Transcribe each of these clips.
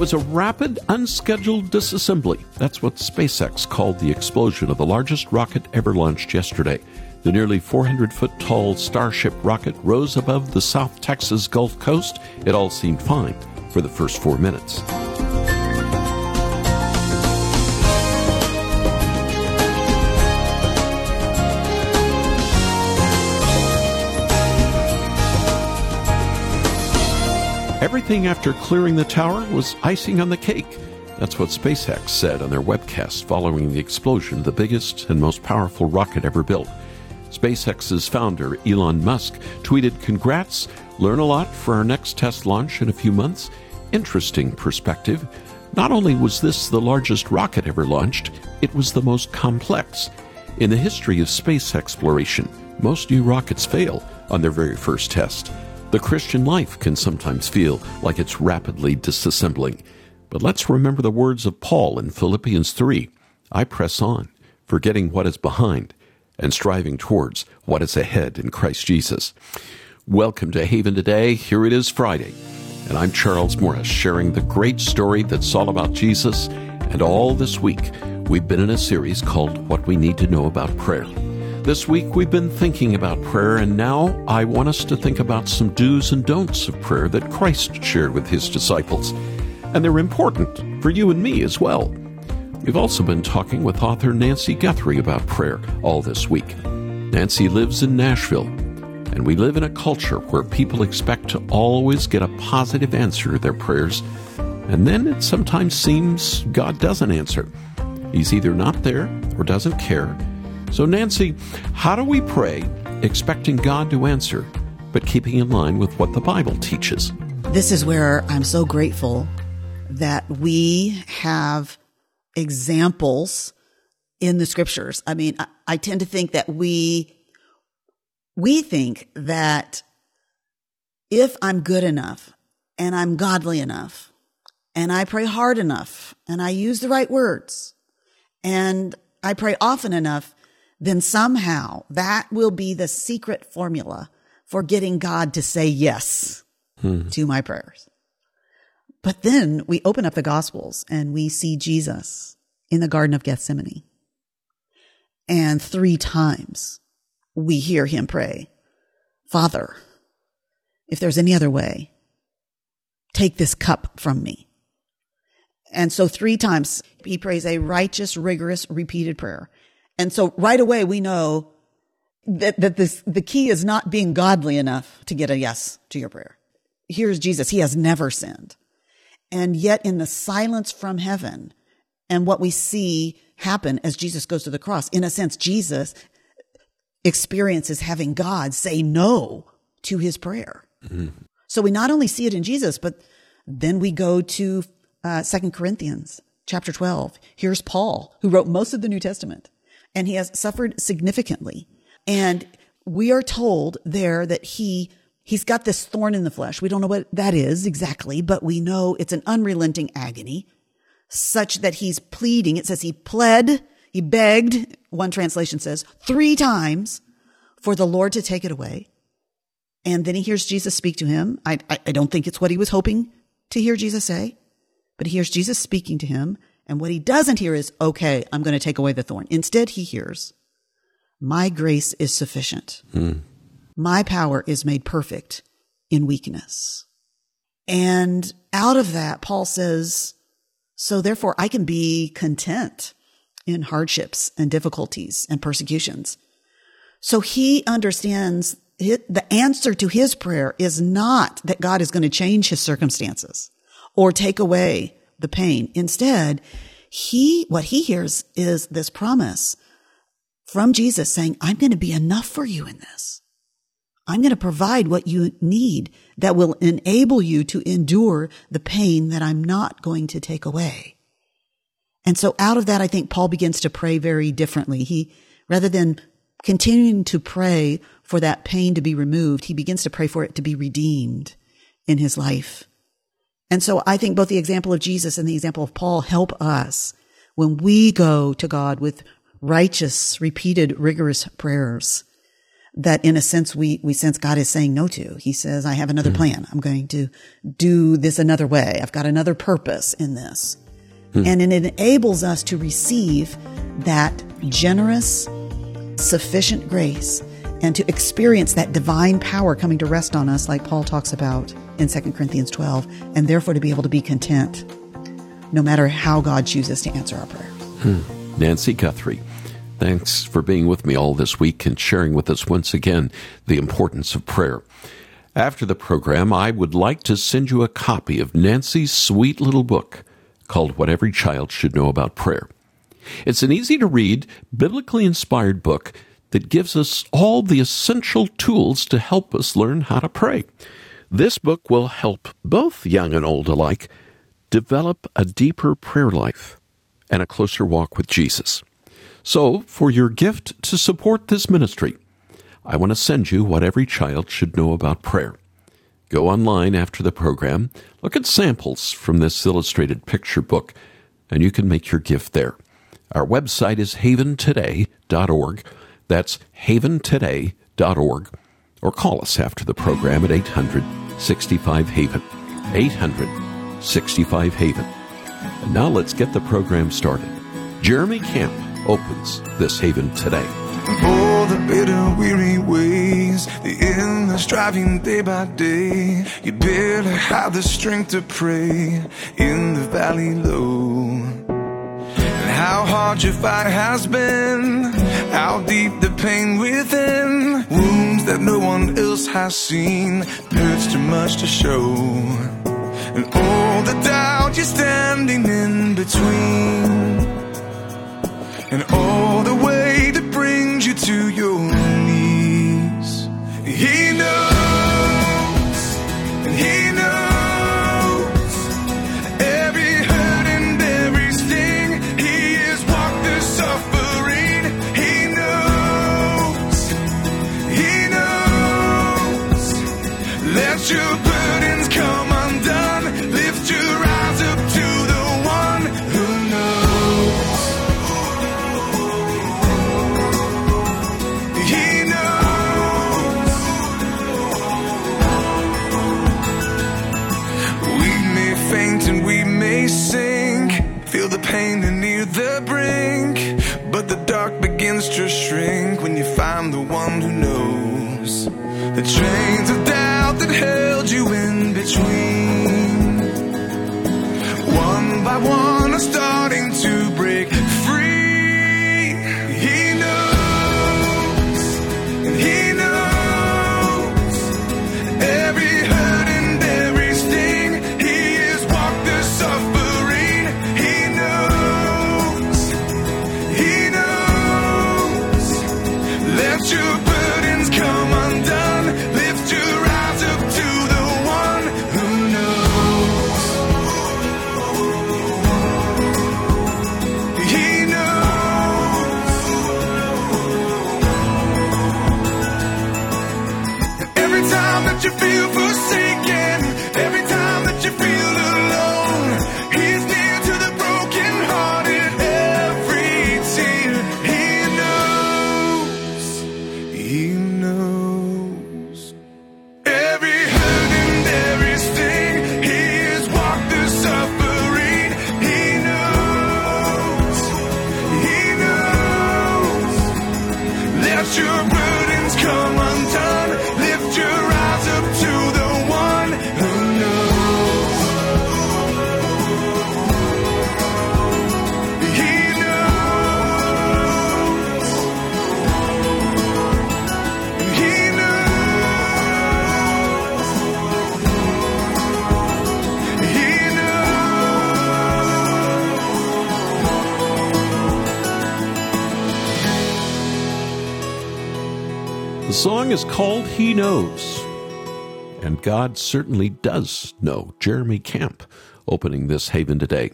was a rapid, unscheduled disassembly. That's what SpaceX called the explosion of the largest rocket ever launched yesterday. The nearly 400 foot tall Starship rocket rose above the South Texas Gulf Coast. It all seemed fine for the first four minutes. Everything after clearing the tower was icing on the cake. That's what SpaceX said on their webcast following the explosion of the biggest and most powerful rocket ever built. SpaceX's founder, Elon Musk, tweeted, Congrats, learn a lot for our next test launch in a few months. Interesting perspective. Not only was this the largest rocket ever launched, it was the most complex. In the history of space exploration, most new rockets fail on their very first test. The Christian life can sometimes feel like it's rapidly disassembling. But let's remember the words of Paul in Philippians 3 I press on, forgetting what is behind and striving towards what is ahead in Christ Jesus. Welcome to Haven today. Here it is Friday, and I'm Charles Morris sharing the great story that's all about Jesus. And all this week, we've been in a series called What We Need to Know About Prayer. This week we've been thinking about prayer, and now I want us to think about some do's and don'ts of prayer that Christ shared with his disciples. And they're important for you and me as well. We've also been talking with author Nancy Guthrie about prayer all this week. Nancy lives in Nashville, and we live in a culture where people expect to always get a positive answer to their prayers, and then it sometimes seems God doesn't answer. He's either not there or doesn't care so, Nancy, how do we pray expecting God to answer, but keeping in line with what the Bible teaches? This is where I'm so grateful that we have examples in the scriptures. I mean, I, I tend to think that we, we think that if I'm good enough and I'm godly enough and I pray hard enough and I use the right words and I pray often enough, then somehow that will be the secret formula for getting God to say yes hmm. to my prayers. But then we open up the Gospels and we see Jesus in the Garden of Gethsemane. And three times we hear him pray, Father, if there's any other way, take this cup from me. And so three times he prays a righteous, rigorous, repeated prayer. And so right away we know that, that this, the key is not being godly enough to get a yes to your prayer. Here's Jesus. He has never sinned. And yet in the silence from heaven and what we see happen as Jesus goes to the cross, in a sense, Jesus experiences having God say no to his prayer. Mm-hmm. So we not only see it in Jesus, but then we go to uh, Second Corinthians chapter 12. Here's Paul, who wrote most of the New Testament and he has suffered significantly. And we are told there that he he's got this thorn in the flesh. We don't know what that is exactly, but we know it's an unrelenting agony such that he's pleading. It says he pled, he begged, one translation says, three times for the Lord to take it away. And then he hears Jesus speak to him. I, I, I don't think it's what he was hoping to hear Jesus say, but he hears Jesus speaking to him and what he doesn't hear is, okay, I'm going to take away the thorn. Instead, he hears, my grace is sufficient. Mm. My power is made perfect in weakness. And out of that, Paul says, so therefore I can be content in hardships and difficulties and persecutions. So he understands the answer to his prayer is not that God is going to change his circumstances or take away the pain. Instead, he, what he hears is this promise from Jesus saying, I'm going to be enough for you in this. I'm going to provide what you need that will enable you to endure the pain that I'm not going to take away. And so out of that, I think Paul begins to pray very differently. He, rather than continuing to pray for that pain to be removed, he begins to pray for it to be redeemed in his life. And so I think both the example of Jesus and the example of Paul help us when we go to God with righteous, repeated, rigorous prayers that in a sense we, we sense God is saying no to. He says, I have another mm. plan. I'm going to do this another way. I've got another purpose in this. Mm. And it enables us to receive that generous, sufficient grace and to experience that divine power coming to rest on us, like Paul talks about in 2 Corinthians 12, and therefore to be able to be content no matter how God chooses to answer our prayers. Hmm. Nancy Guthrie. Thanks for being with me all this week and sharing with us once again the importance of prayer. After the program, I would like to send you a copy of Nancy's sweet little book called What Every Child Should Know About Prayer. It's an easy to read, biblically inspired book that gives us all the essential tools to help us learn how to pray. This book will help both young and old alike develop a deeper prayer life and a closer walk with Jesus. So, for your gift to support this ministry, I want to send you what every child should know about prayer. Go online after the program, look at samples from this illustrated picture book, and you can make your gift there. Our website is haventoday.org. That's haventoday.org. Or call us after the program at 800 65 Haven. 800 65 Haven. And now let's get the program started. Jeremy Camp opens this Haven today. All the bitter, weary ways, the endless striving day by day. You barely have the strength to pray in the valley low. How hard your fight has been, how deep the pain within. Wounds that no one else has seen, hurts too much to show. And all the doubt you're standing in between. And all the way begins to shrink when you find the one who knows the chains of doubt that held you in between. One by one, a star. you feel song is called He Knows. And God certainly does know. Jeremy Camp opening this haven today,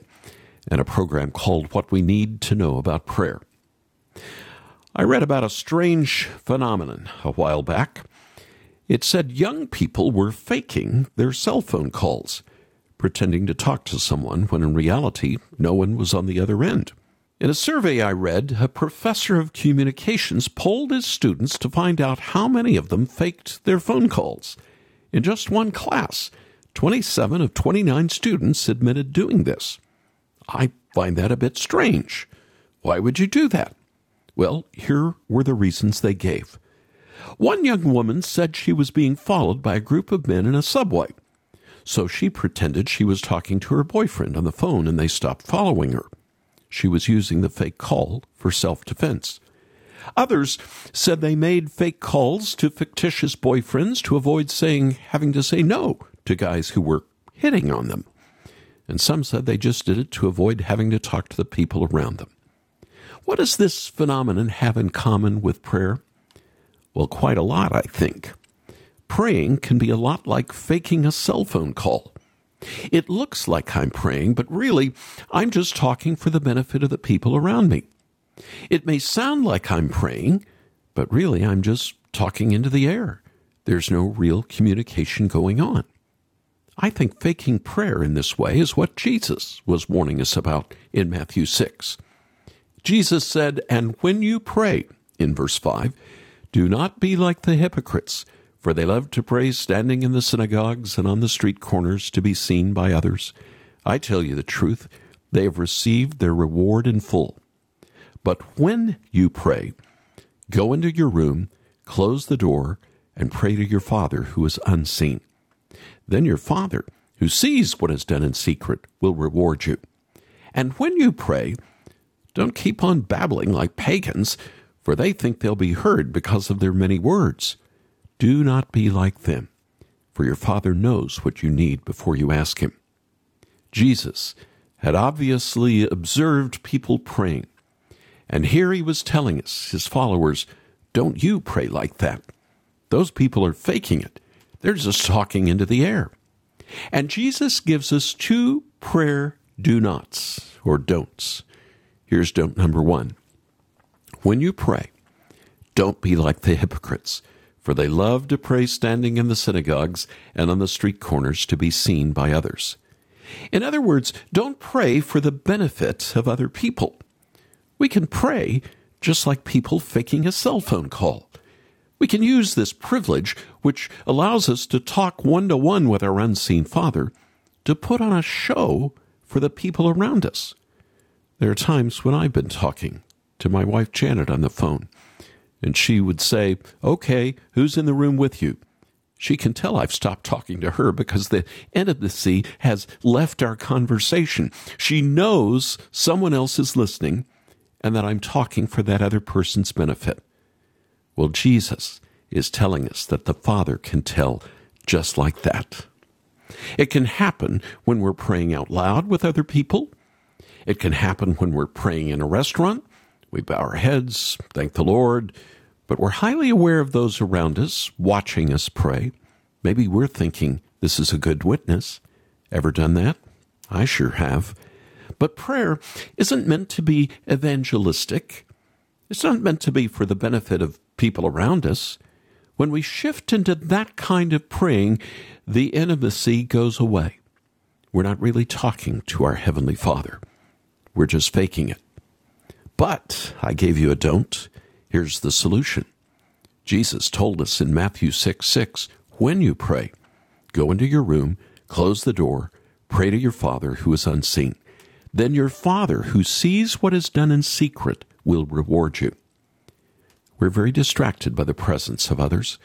and a program called What We Need to Know About Prayer. I read about a strange phenomenon a while back. It said young people were faking their cell phone calls, pretending to talk to someone when in reality no one was on the other end. In a survey I read, a professor of communications polled his students to find out how many of them faked their phone calls. In just one class, 27 of 29 students admitted doing this. I find that a bit strange. Why would you do that? Well, here were the reasons they gave. One young woman said she was being followed by a group of men in a subway. So she pretended she was talking to her boyfriend on the phone and they stopped following her. She was using the fake call for self defense. Others said they made fake calls to fictitious boyfriends to avoid saying having to say no to guys who were hitting on them. And some said they just did it to avoid having to talk to the people around them. What does this phenomenon have in common with prayer? Well, quite a lot, I think. Praying can be a lot like faking a cell phone call. It looks like I'm praying, but really, I'm just talking for the benefit of the people around me. It may sound like I'm praying, but really, I'm just talking into the air. There's no real communication going on. I think faking prayer in this way is what Jesus was warning us about in Matthew 6. Jesus said, And when you pray, in verse 5, do not be like the hypocrites for they love to pray standing in the synagogues and on the street corners to be seen by others. I tell you the truth, they have received their reward in full. But when you pray, go into your room, close the door, and pray to your Father who is unseen. Then your Father, who sees what is done in secret, will reward you. And when you pray, don't keep on babbling like pagans, for they think they'll be heard because of their many words. Do not be like them, for your Father knows what you need before you ask Him. Jesus had obviously observed people praying, and here he was telling us, his followers, don't you pray like that. Those people are faking it. They're just talking into the air. And Jesus gives us two prayer do nots or don'ts. Here's don't number one. When you pray, don't be like the hypocrites for they love to pray standing in the synagogues and on the street corners to be seen by others. In other words, don't pray for the benefit of other people. We can pray just like people faking a cell phone call. We can use this privilege, which allows us to talk one to one with our unseen Father, to put on a show for the people around us. There are times when I've been talking to my wife Janet on the phone, and she would say, Okay, who's in the room with you? She can tell I've stopped talking to her because the intimacy has left our conversation. She knows someone else is listening and that I'm talking for that other person's benefit. Well, Jesus is telling us that the Father can tell just like that. It can happen when we're praying out loud with other people. It can happen when we're praying in a restaurant. We bow our heads, thank the Lord, but we're highly aware of those around us watching us pray. Maybe we're thinking this is a good witness. Ever done that? I sure have. But prayer isn't meant to be evangelistic. It's not meant to be for the benefit of people around us. When we shift into that kind of praying, the intimacy goes away. We're not really talking to our Heavenly Father. We're just faking it. But I gave you a don't. Here's the solution. Jesus told us in Matthew 6 6, when you pray, go into your room, close the door, pray to your Father who is unseen. Then your Father who sees what is done in secret will reward you. We're very distracted by the presence of others.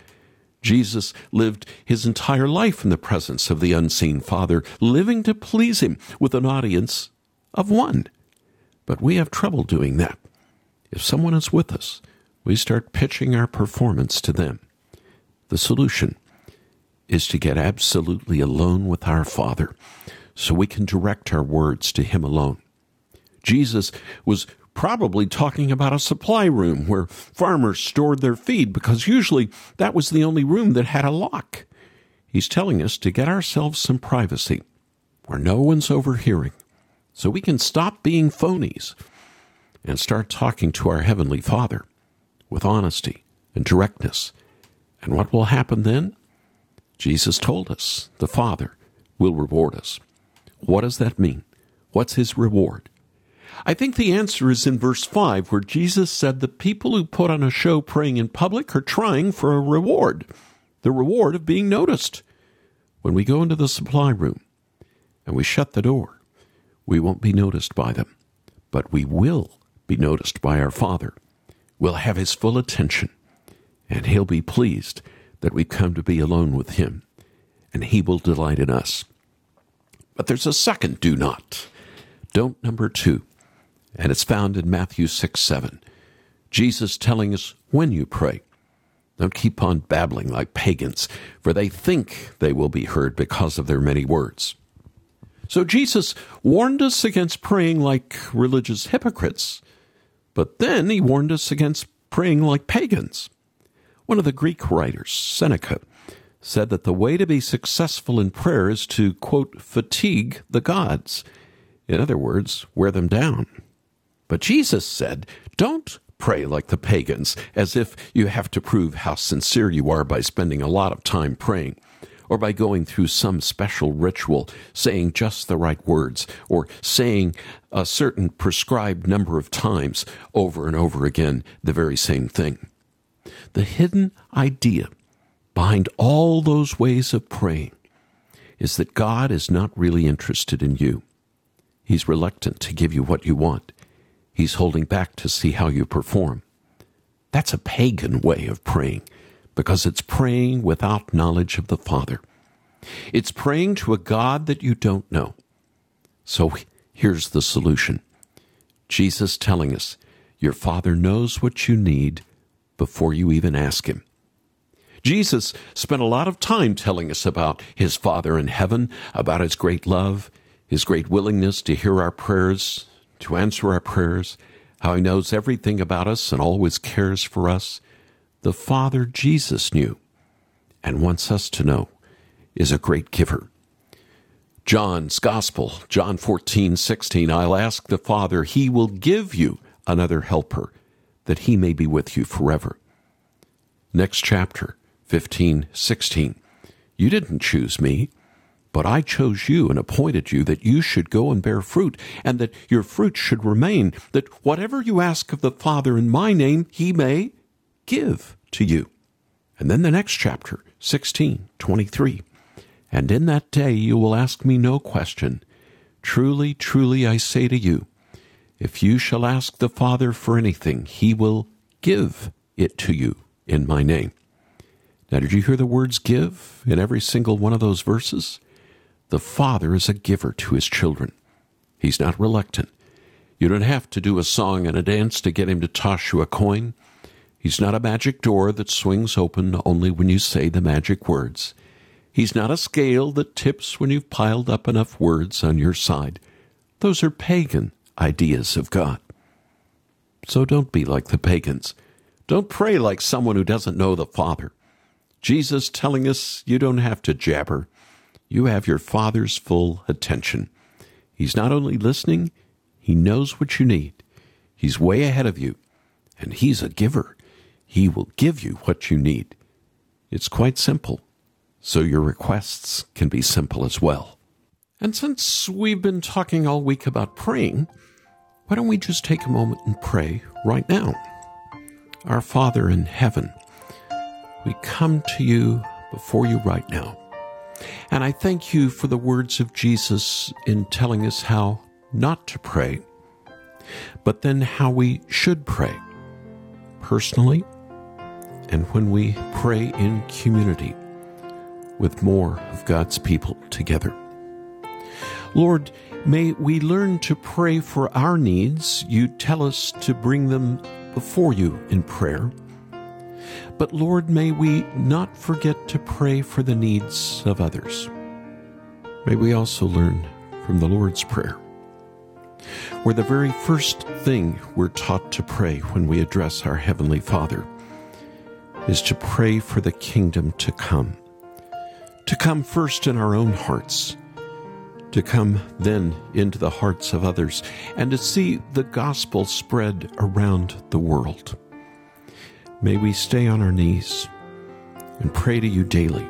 Jesus lived his entire life in the presence of the unseen Father, living to please him with an audience of one. But we have trouble doing that. If someone is with us, we start pitching our performance to them. The solution is to get absolutely alone with our Father so we can direct our words to Him alone. Jesus was probably talking about a supply room where farmers stored their feed because usually that was the only room that had a lock. He's telling us to get ourselves some privacy where no one's overhearing so we can stop being phonies and start talking to our Heavenly Father with honesty and directness. And what will happen then? Jesus told us the Father will reward us. What does that mean? What's his reward? I think the answer is in verse 5, where Jesus said the people who put on a show praying in public are trying for a reward, the reward of being noticed. When we go into the supply room and we shut the door, we won't be noticed by them, but we will be noticed by our Father. We'll have His full attention, and He'll be pleased that we come to be alone with Him, and He will delight in us. But there's a second do not. Don't number two and it's found in Matthew 6 7. Jesus telling us when you pray. Don't keep on babbling like pagans, for they think they will be heard because of their many words. So Jesus warned us against praying like religious hypocrites, but then he warned us against praying like pagans. One of the Greek writers, Seneca, said that the way to be successful in prayer is to, quote, fatigue the gods. In other words, wear them down. But Jesus said, Don't pray like the pagans, as if you have to prove how sincere you are by spending a lot of time praying, or by going through some special ritual, saying just the right words, or saying a certain prescribed number of times over and over again the very same thing. The hidden idea behind all those ways of praying is that God is not really interested in you. He's reluctant to give you what you want. He's holding back to see how you perform. That's a pagan way of praying because it's praying without knowledge of the Father. It's praying to a God that you don't know. So here's the solution Jesus telling us, Your Father knows what you need before you even ask Him. Jesus spent a lot of time telling us about His Father in heaven, about His great love, His great willingness to hear our prayers to answer our prayers, how He knows everything about us and always cares for us, the Father Jesus knew and wants us to know is a great giver. John's Gospel, John 14, 16, I'll ask the Father, He will give you another helper, that He may be with you forever. Next chapter, 15, 16, You didn't choose me but I chose you and appointed you that you should go and bear fruit, and that your fruit should remain, that whatever you ask of the Father in my name, he may give to you. And then the next chapter, 16, 23. And in that day you will ask me no question. Truly, truly, I say to you, if you shall ask the Father for anything, he will give it to you in my name. Now, did you hear the words give in every single one of those verses? The Father is a giver to his children. He's not reluctant. You don't have to do a song and a dance to get him to toss you a coin. He's not a magic door that swings open only when you say the magic words. He's not a scale that tips when you've piled up enough words on your side. Those are pagan ideas of God. So don't be like the pagans. Don't pray like someone who doesn't know the Father. Jesus telling us you don't have to jabber you have your Father's full attention. He's not only listening, He knows what you need. He's way ahead of you, and He's a giver. He will give you what you need. It's quite simple, so your requests can be simple as well. And since we've been talking all week about praying, why don't we just take a moment and pray right now? Our Father in heaven, we come to you before you right now. And I thank you for the words of Jesus in telling us how not to pray, but then how we should pray personally and when we pray in community with more of God's people together. Lord, may we learn to pray for our needs. You tell us to bring them before you in prayer. But Lord, may we not forget to pray for the needs of others. May we also learn from the Lord's Prayer, where the very first thing we're taught to pray when we address our Heavenly Father is to pray for the kingdom to come, to come first in our own hearts, to come then into the hearts of others, and to see the gospel spread around the world. May we stay on our knees and pray to you daily.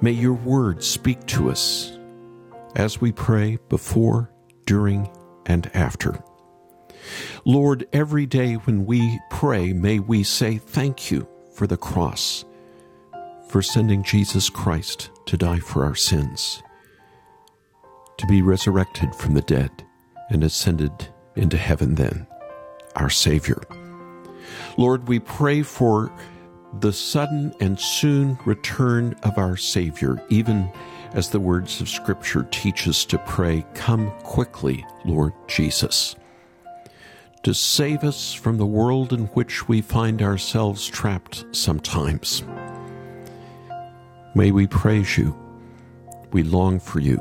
May your word speak to us as we pray before, during, and after. Lord, every day when we pray, may we say thank you for the cross, for sending Jesus Christ to die for our sins, to be resurrected from the dead and ascended into heaven then, our Savior. Lord, we pray for the sudden and soon return of our Savior, even as the words of Scripture teach us to pray, Come quickly, Lord Jesus, to save us from the world in which we find ourselves trapped sometimes. May we praise you. We long for you.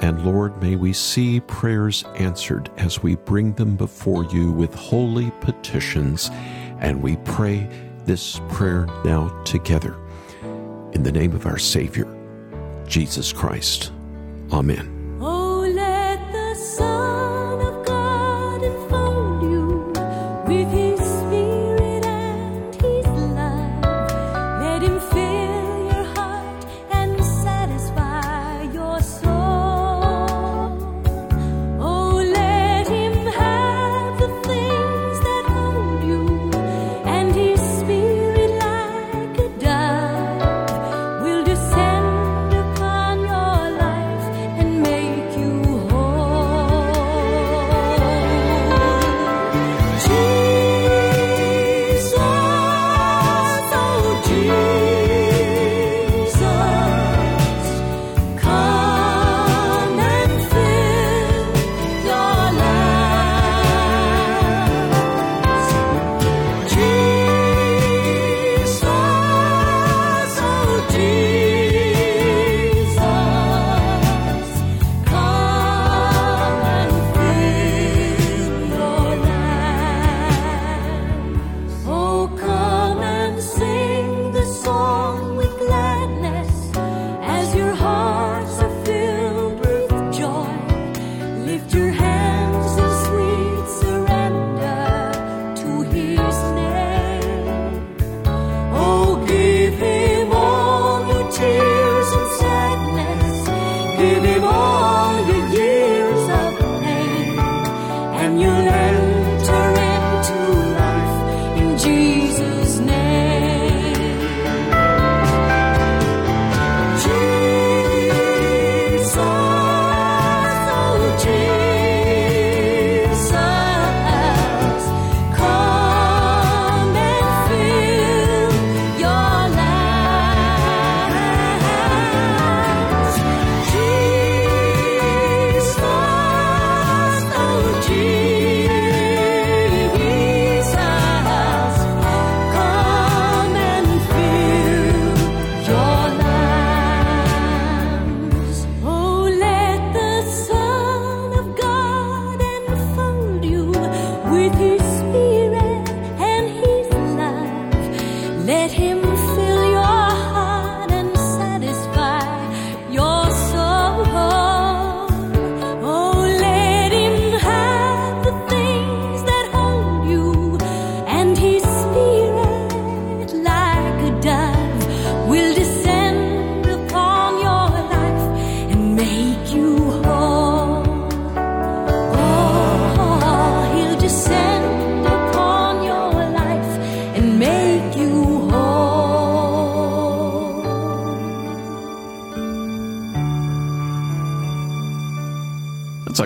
And Lord, may we see prayers answered as we bring them before you with holy petitions and we pray this prayer now together. In the name of our Savior, Jesus Christ. Amen.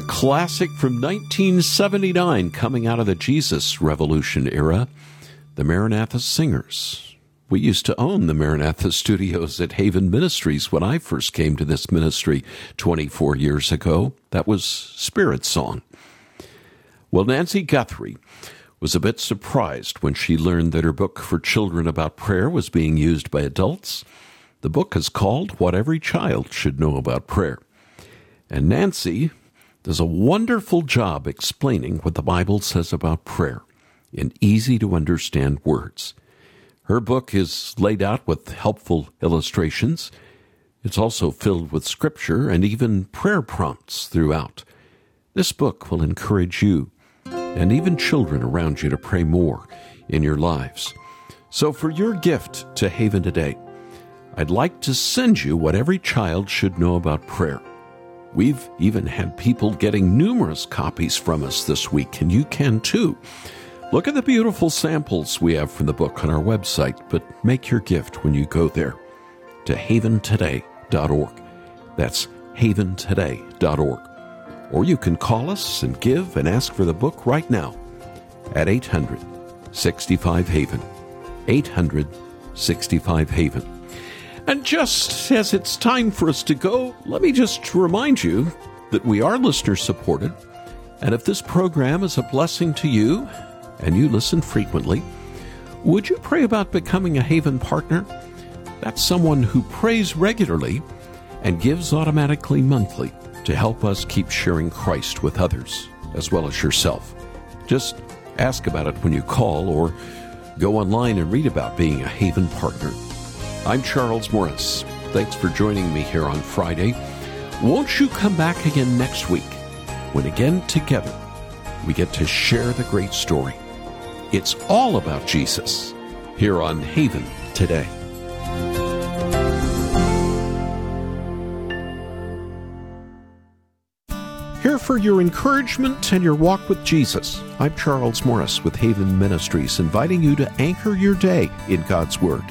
Classic from 1979 coming out of the Jesus Revolution era, the Maranatha Singers. We used to own the Maranatha studios at Haven Ministries when I first came to this ministry 24 years ago. That was Spirit Song. Well, Nancy Guthrie was a bit surprised when she learned that her book for children about prayer was being used by adults. The book is called What Every Child Should Know About Prayer. And Nancy does a wonderful job explaining what the Bible says about prayer in easy to understand words. Her book is laid out with helpful illustrations. It's also filled with scripture and even prayer prompts throughout. This book will encourage you and even children around you to pray more in your lives. So, for your gift to Haven today, I'd like to send you what every child should know about prayer We've even had people getting numerous copies from us this week, and you can too. Look at the beautiful samples we have from the book on our website, but make your gift when you go there to haventoday.org. That's haventoday.org. Or you can call us and give and ask for the book right now at 800 65 Haven. 800 65 Haven. And just as it's time for us to go, let me just remind you that we are listener supported. And if this program is a blessing to you and you listen frequently, would you pray about becoming a Haven partner? That's someone who prays regularly and gives automatically monthly to help us keep sharing Christ with others as well as yourself. Just ask about it when you call or go online and read about being a Haven partner. I'm Charles Morris. Thanks for joining me here on Friday. Won't you come back again next week when again together we get to share the great story? It's all about Jesus here on Haven today. Here for your encouragement and your walk with Jesus. I'm Charles Morris with Haven Ministries, inviting you to anchor your day in God's Word.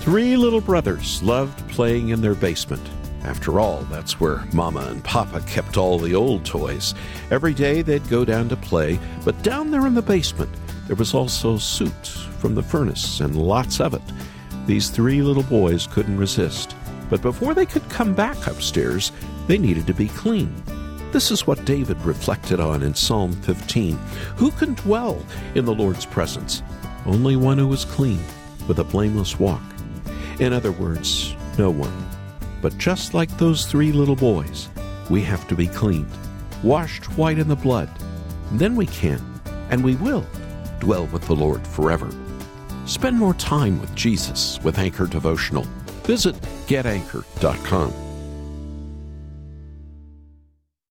Three little brothers loved playing in their basement. After all, that's where Mama and Papa kept all the old toys. Every day they'd go down to play, but down there in the basement, there was also soot from the furnace and lots of it. These three little boys couldn't resist. But before they could come back upstairs, they needed to be clean. This is what David reflected on in Psalm 15. Who can dwell in the Lord's presence? Only one who is clean, with a blameless walk. In other words, no one. But just like those three little boys, we have to be cleaned, washed white in the blood. Then we can, and we will, dwell with the Lord forever. Spend more time with Jesus with Anchor Devotional. Visit getanchor.com.